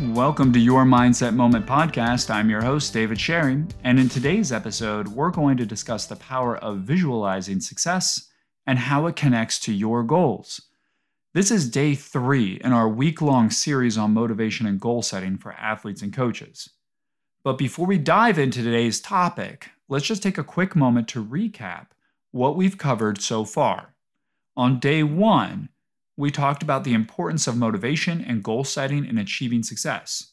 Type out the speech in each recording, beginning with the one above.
Welcome to Your Mindset Moment podcast. I'm your host, David Sherry, and in today's episode, we're going to discuss the power of visualizing success and how it connects to your goals. This is day three in our week long series on motivation and goal setting for athletes and coaches. But before we dive into today's topic, let's just take a quick moment to recap what we've covered so far. On day one, we talked about the importance of motivation and goal setting in achieving success.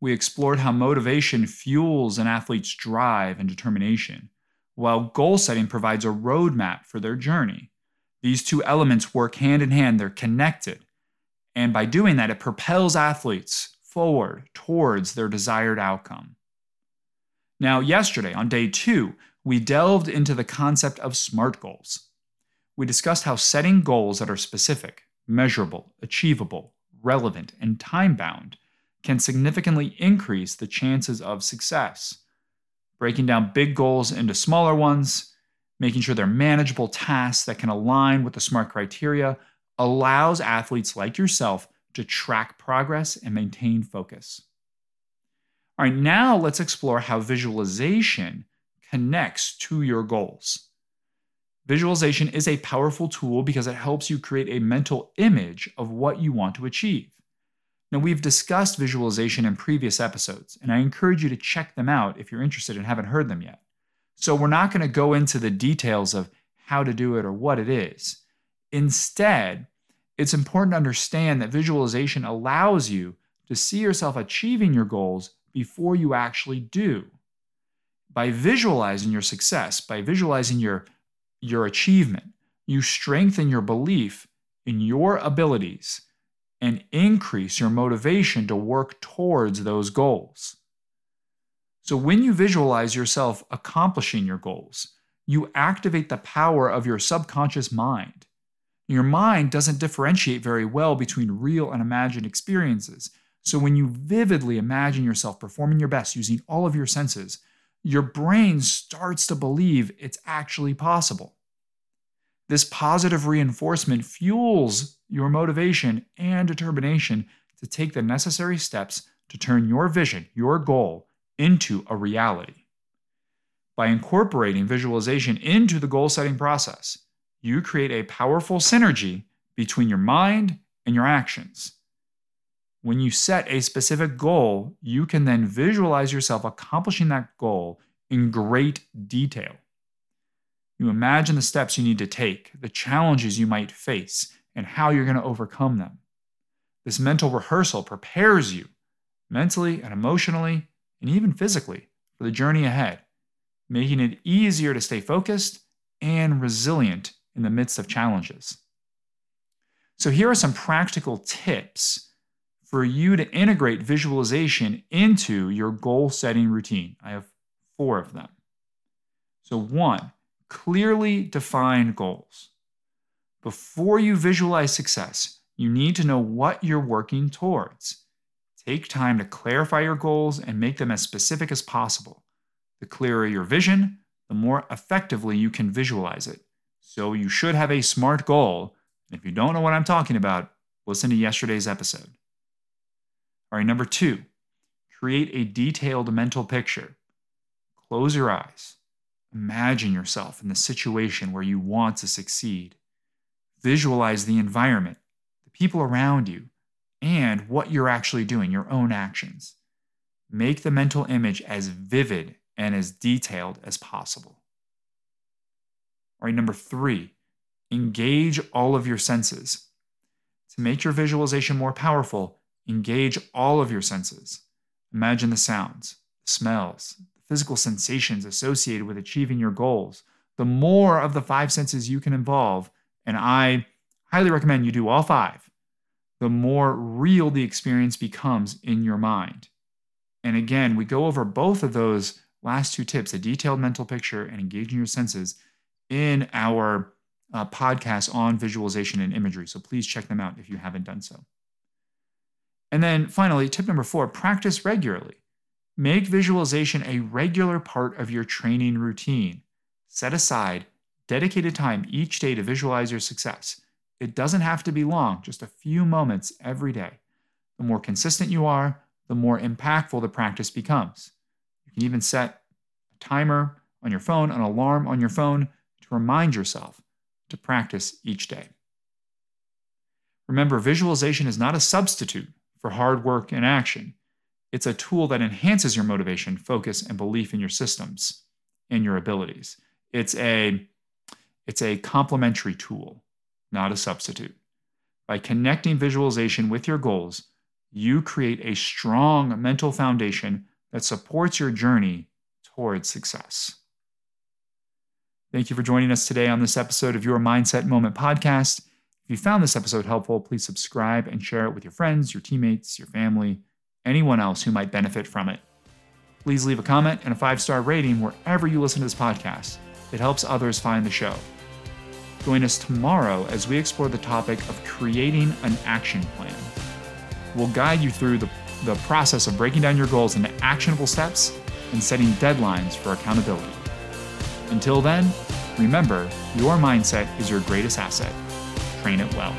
We explored how motivation fuels an athlete's drive and determination, while goal setting provides a roadmap for their journey. These two elements work hand in hand, they're connected. And by doing that, it propels athletes forward towards their desired outcome. Now, yesterday, on day two, we delved into the concept of SMART goals. We discussed how setting goals that are specific, measurable, achievable, relevant, and time bound can significantly increase the chances of success. Breaking down big goals into smaller ones, making sure they're manageable tasks that can align with the SMART criteria, allows athletes like yourself to track progress and maintain focus. All right, now let's explore how visualization connects to your goals. Visualization is a powerful tool because it helps you create a mental image of what you want to achieve. Now, we've discussed visualization in previous episodes, and I encourage you to check them out if you're interested and haven't heard them yet. So, we're not going to go into the details of how to do it or what it is. Instead, it's important to understand that visualization allows you to see yourself achieving your goals before you actually do. By visualizing your success, by visualizing your your achievement. You strengthen your belief in your abilities and increase your motivation to work towards those goals. So, when you visualize yourself accomplishing your goals, you activate the power of your subconscious mind. Your mind doesn't differentiate very well between real and imagined experiences. So, when you vividly imagine yourself performing your best using all of your senses, your brain starts to believe it's actually possible. This positive reinforcement fuels your motivation and determination to take the necessary steps to turn your vision, your goal, into a reality. By incorporating visualization into the goal setting process, you create a powerful synergy between your mind and your actions. When you set a specific goal, you can then visualize yourself accomplishing that goal in great detail. You imagine the steps you need to take, the challenges you might face, and how you're going to overcome them. This mental rehearsal prepares you mentally and emotionally and even physically for the journey ahead, making it easier to stay focused and resilient in the midst of challenges. So, here are some practical tips for you to integrate visualization into your goal setting routine. I have four of them. So, one, clearly defined goals. Before you visualize success, you need to know what you're working towards. Take time to clarify your goals and make them as specific as possible. The clearer your vision, the more effectively you can visualize it. So you should have a SMART goal. If you don't know what I'm talking about, listen to yesterday's episode. All right, number two, create a detailed mental picture. Close your eyes. Imagine yourself in the situation where you want to succeed. Visualize the environment, the people around you, and what you're actually doing, your own actions. Make the mental image as vivid and as detailed as possible. All right, number three, engage all of your senses. To make your visualization more powerful, engage all of your senses. Imagine the sounds, the smells, the physical sensations associated with achieving your goals, the more of the five senses you can involve, and I highly recommend you do all five, the more real the experience becomes in your mind. And again, we go over both of those last two tips a detailed mental picture and engaging your senses in our uh, podcast on visualization and imagery. So please check them out if you haven't done so. And then finally, tip number four practice regularly. Make visualization a regular part of your training routine. Set aside dedicated time each day to visualize your success. It doesn't have to be long, just a few moments every day. The more consistent you are, the more impactful the practice becomes. You can even set a timer on your phone, an alarm on your phone to remind yourself to practice each day. Remember, visualization is not a substitute for hard work and action. It's a tool that enhances your motivation, focus, and belief in your systems and your abilities. It's a it's a complementary tool, not a substitute. By connecting visualization with your goals, you create a strong mental foundation that supports your journey towards success. Thank you for joining us today on this episode of Your Mindset Moment podcast. If you found this episode helpful, please subscribe and share it with your friends, your teammates, your family, anyone else who might benefit from it. Please leave a comment and a five star rating wherever you listen to this podcast. It helps others find the show. Join us tomorrow as we explore the topic of creating an action plan. We'll guide you through the, the process of breaking down your goals into actionable steps and setting deadlines for accountability. Until then, remember your mindset is your greatest asset. Train it well.